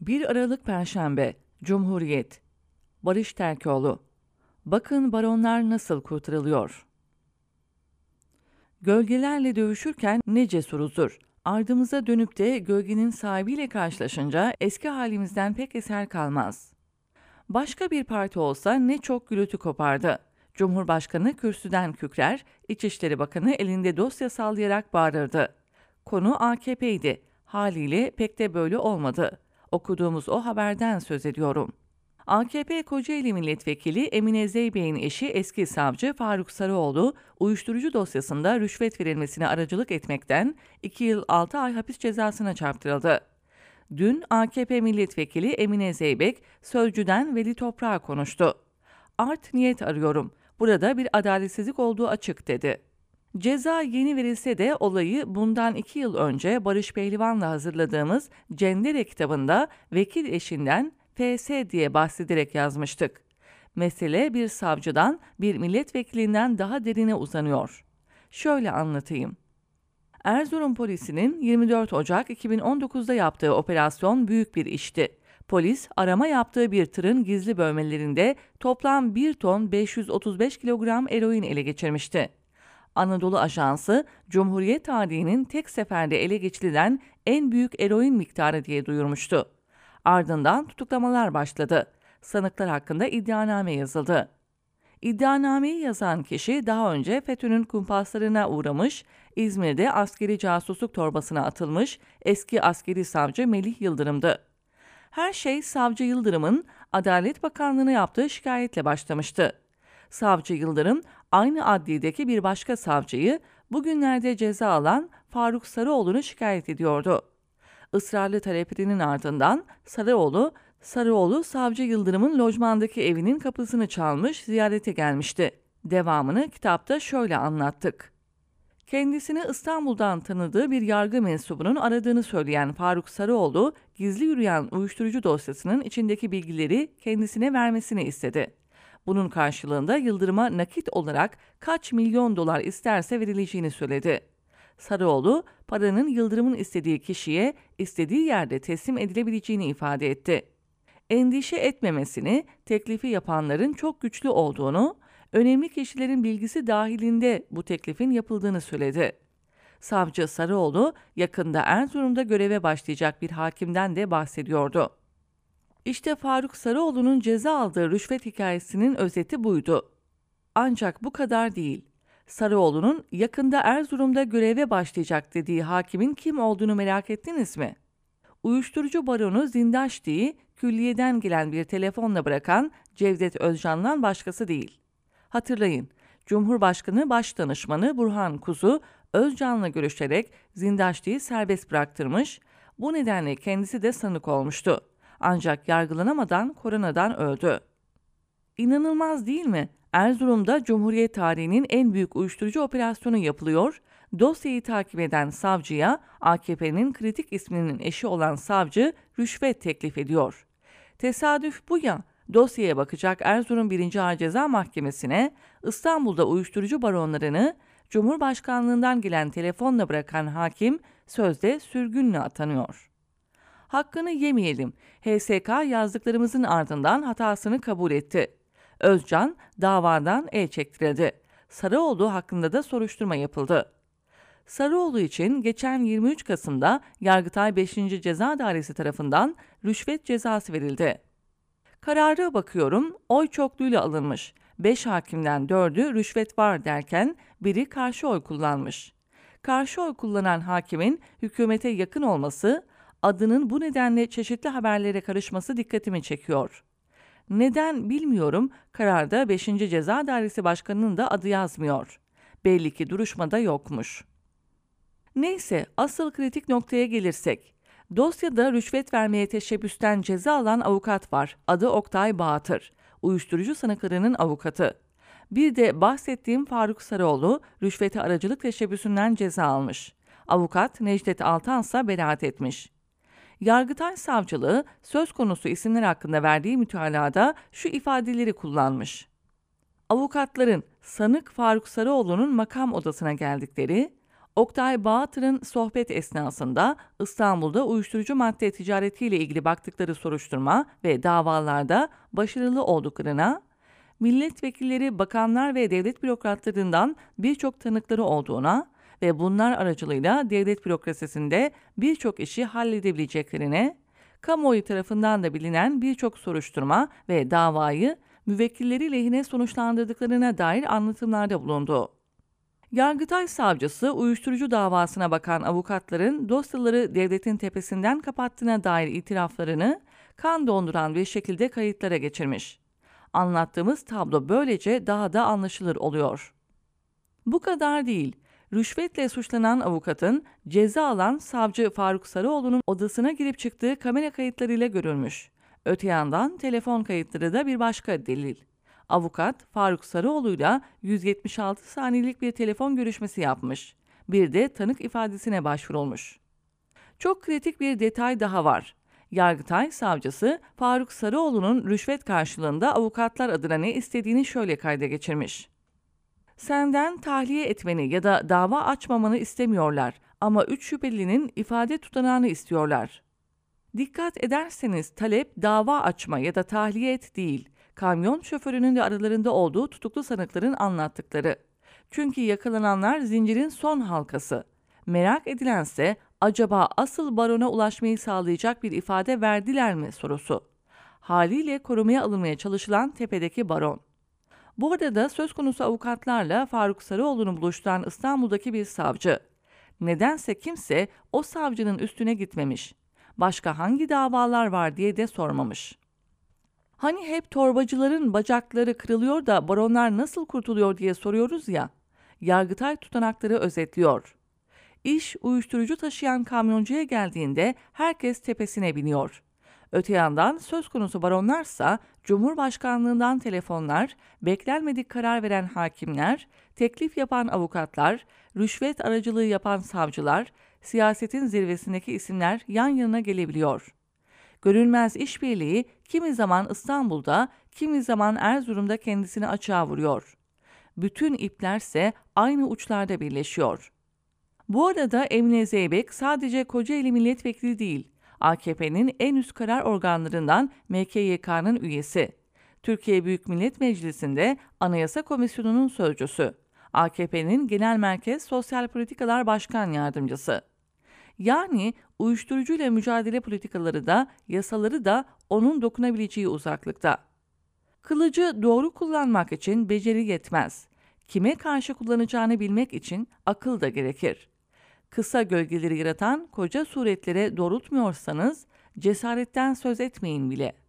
1 Aralık Perşembe Cumhuriyet Barış Terkoğlu Bakın baronlar nasıl kurtarılıyor. Gölgelerle dövüşürken ne cesuruzdur. Ardımıza dönüp de gölgenin sahibiyle karşılaşınca eski halimizden pek eser kalmaz. Başka bir parti olsa ne çok gürültü kopardı. Cumhurbaşkanı kürsüden kükrer, İçişleri Bakanı elinde dosya sallayarak bağırırdı. Konu AKP'ydi. Haliyle pek de böyle olmadı. Okuduğumuz o haberden söz ediyorum. AKP Kocaeli Milletvekili Emine Zeybek'in eşi eski savcı Faruk Sarıoğlu, uyuşturucu dosyasında rüşvet verilmesine aracılık etmekten 2 yıl 6 ay hapis cezasına çarptırıldı. Dün AKP Milletvekili Emine Zeybek, Sözcü'den Veli Toprağa konuştu. Art niyet arıyorum. Burada bir adaletsizlik olduğu açık dedi. Ceza yeni verilse de olayı bundan iki yıl önce Barış Pehlivan'la hazırladığımız Cendere kitabında vekil eşinden FS diye bahsederek yazmıştık. Mesele bir savcıdan, bir milletvekilinden daha derine uzanıyor. Şöyle anlatayım. Erzurum polisinin 24 Ocak 2019'da yaptığı operasyon büyük bir işti. Polis arama yaptığı bir tırın gizli bölmelerinde toplam 1 ton 535 kilogram eroin ele geçirmişti. Anadolu Ajansı, Cumhuriyet tarihinin tek seferde ele geçirilen en büyük eroin miktarı diye duyurmuştu. Ardından tutuklamalar başladı. Sanıklar hakkında iddianame yazıldı. İddianameyi yazan kişi daha önce FETÖ'nün kumpaslarına uğramış, İzmir'de askeri casusluk torbasına atılmış eski askeri savcı Melih Yıldırım'dı. Her şey Savcı Yıldırım'ın Adalet Bakanlığı'na yaptığı şikayetle başlamıştı. Savcı Yıldırım aynı adliyedeki bir başka savcıyı bugünlerde ceza alan Faruk Sarıoğlu'nu şikayet ediyordu. Israrlı taleplerinin ardından Sarıoğlu, Sarıoğlu Savcı Yıldırım'ın lojmandaki evinin kapısını çalmış, ziyarete gelmişti. Devamını kitapta şöyle anlattık. Kendisini İstanbul'dan tanıdığı bir yargı mensubunun aradığını söyleyen Faruk Sarıoğlu, gizli yürüyen uyuşturucu dosyasının içindeki bilgileri kendisine vermesini istedi. Bunun karşılığında Yıldırım'a nakit olarak kaç milyon dolar isterse verileceğini söyledi. Sarıoğlu, paranın Yıldırım'ın istediği kişiye istediği yerde teslim edilebileceğini ifade etti. Endişe etmemesini, teklifi yapanların çok güçlü olduğunu, önemli kişilerin bilgisi dahilinde bu teklifin yapıldığını söyledi. Savcı Sarıoğlu yakında Erzurum'da göreve başlayacak bir hakimden de bahsediyordu. İşte Faruk Sarıoğlu'nun ceza aldığı rüşvet hikayesinin özeti buydu. Ancak bu kadar değil. Sarıoğlu'nun yakında Erzurum'da göreve başlayacak dediği hakimin kim olduğunu merak ettiniz mi? Uyuşturucu baronu Zindaşti'yi külliyeden gelen bir telefonla bırakan Cevdet Özcan'dan başkası değil. Hatırlayın, Cumhurbaşkanı Başdanışmanı Burhan Kuzu Özcan'la görüşerek Zindaşti'yi serbest bıraktırmış, bu nedenle kendisi de sanık olmuştu. Ancak yargılanamadan koronadan öldü. İnanılmaz değil mi? Erzurum'da Cumhuriyet tarihinin en büyük uyuşturucu operasyonu yapılıyor. Dosyayı takip eden savcıya AKP'nin kritik isminin eşi olan savcı rüşvet teklif ediyor. Tesadüf bu ya. Dosyaya bakacak Erzurum 1. Ağır Ceza Mahkemesi'ne İstanbul'da uyuşturucu baronlarını Cumhurbaşkanlığından gelen telefonla bırakan hakim sözde sürgünle atanıyor. Hakkını yemeyelim. HSK yazdıklarımızın ardından hatasını kabul etti. Özcan davadan el çektirildi. Sarıoğlu hakkında da soruşturma yapıldı. Sarıoğlu için geçen 23 Kasım'da Yargıtay 5. Ceza Dairesi tarafından rüşvet cezası verildi. Karara bakıyorum, oy çokluğuyla alınmış. 5 hakimden 4'ü rüşvet var derken biri karşı oy kullanmış. Karşı oy kullanan hakimin hükümete yakın olması, adının bu nedenle çeşitli haberlere karışması dikkatimi çekiyor. Neden bilmiyorum kararda 5. Ceza Dairesi Başkanı'nın da adı yazmıyor. Belli ki duruşmada yokmuş. Neyse asıl kritik noktaya gelirsek. Dosyada rüşvet vermeye teşebbüsten ceza alan avukat var. Adı Oktay Bağatır. Uyuşturucu sanıklarının avukatı. Bir de bahsettiğim Faruk Sarıoğlu rüşvete aracılık teşebbüsünden ceza almış. Avukat Necdet Altan ise beraat etmiş. Yargıtay Savcılığı söz konusu isimler hakkında verdiği mütalada şu ifadeleri kullanmış. Avukatların sanık Faruk Sarıoğlu'nun makam odasına geldikleri, Oktay Bağatır'ın sohbet esnasında İstanbul'da uyuşturucu madde ticaretiyle ilgili baktıkları soruşturma ve davalarda başarılı olduklarına, milletvekilleri, bakanlar ve devlet bürokratlarından birçok tanıkları olduğuna ve bunlar aracılığıyla devlet bürokrasisinde birçok işi halledebileceklerine, kamuoyu tarafından da bilinen birçok soruşturma ve davayı müvekkilleri lehine sonuçlandırdıklarına dair anlatımlarda bulundu. Yargıtay savcısı uyuşturucu davasına bakan avukatların dosyaları devletin tepesinden kapattığına dair itiraflarını kan donduran bir şekilde kayıtlara geçirmiş. Anlattığımız tablo böylece daha da anlaşılır oluyor. Bu kadar değil. Rüşvetle suçlanan avukatın ceza alan savcı Faruk Sarıoğlu'nun odasına girip çıktığı kamera kayıtlarıyla görülmüş. Öte yandan telefon kayıtları da bir başka delil. Avukat Faruk Sarıoğlu'yla 176 saniyelik bir telefon görüşmesi yapmış. Bir de tanık ifadesine başvurulmuş. Çok kritik bir detay daha var. Yargıtay savcısı Faruk Sarıoğlu'nun rüşvet karşılığında avukatlar adına ne istediğini şöyle kayda geçirmiş. Senden tahliye etmeni ya da dava açmamanı istemiyorlar ama üç şüphelinin ifade tutanağını istiyorlar. Dikkat ederseniz talep dava açma ya da tahliye et değil, kamyon şoförünün de aralarında olduğu tutuklu sanıkların anlattıkları. Çünkü yakalananlar zincirin son halkası. Merak edilense acaba asıl barona ulaşmayı sağlayacak bir ifade verdiler mi sorusu. Haliyle korumaya alınmaya çalışılan tepedeki baron. Bu arada söz konusu avukatlarla Faruk Sarıoğlu'nu buluşturan İstanbul'daki bir savcı. Nedense kimse o savcının üstüne gitmemiş. Başka hangi davalar var diye de sormamış. Hani hep torbacıların bacakları kırılıyor da baronlar nasıl kurtuluyor diye soruyoruz ya. Yargıtay tutanakları özetliyor. İş uyuşturucu taşıyan kamyoncuya geldiğinde herkes tepesine biniyor. Öte yandan söz konusu baronlarsa Cumhurbaşkanlığından telefonlar, beklenmedik karar veren hakimler, teklif yapan avukatlar, rüşvet aracılığı yapan savcılar, siyasetin zirvesindeki isimler yan yana gelebiliyor. Görülmez işbirliği kimi zaman İstanbul'da, kimi zaman Erzurum'da kendisini açığa vuruyor. Bütün iplerse aynı uçlarda birleşiyor. Bu arada Emine Zeybek sadece Kocaeli milletvekili değil, AKP'nin en üst karar organlarından MKYK'nın üyesi. Türkiye Büyük Millet Meclisi'nde Anayasa Komisyonu'nun sözcüsü. AKP'nin Genel Merkez Sosyal Politikalar Başkan Yardımcısı. Yani uyuşturucuyla mücadele politikaları da yasaları da onun dokunabileceği uzaklıkta. Kılıcı doğru kullanmak için beceri yetmez. Kime karşı kullanacağını bilmek için akıl da gerekir. Kısa gölgeleri yaratan koca suretlere doğrultmuyorsanız cesaretten söz etmeyin bile.''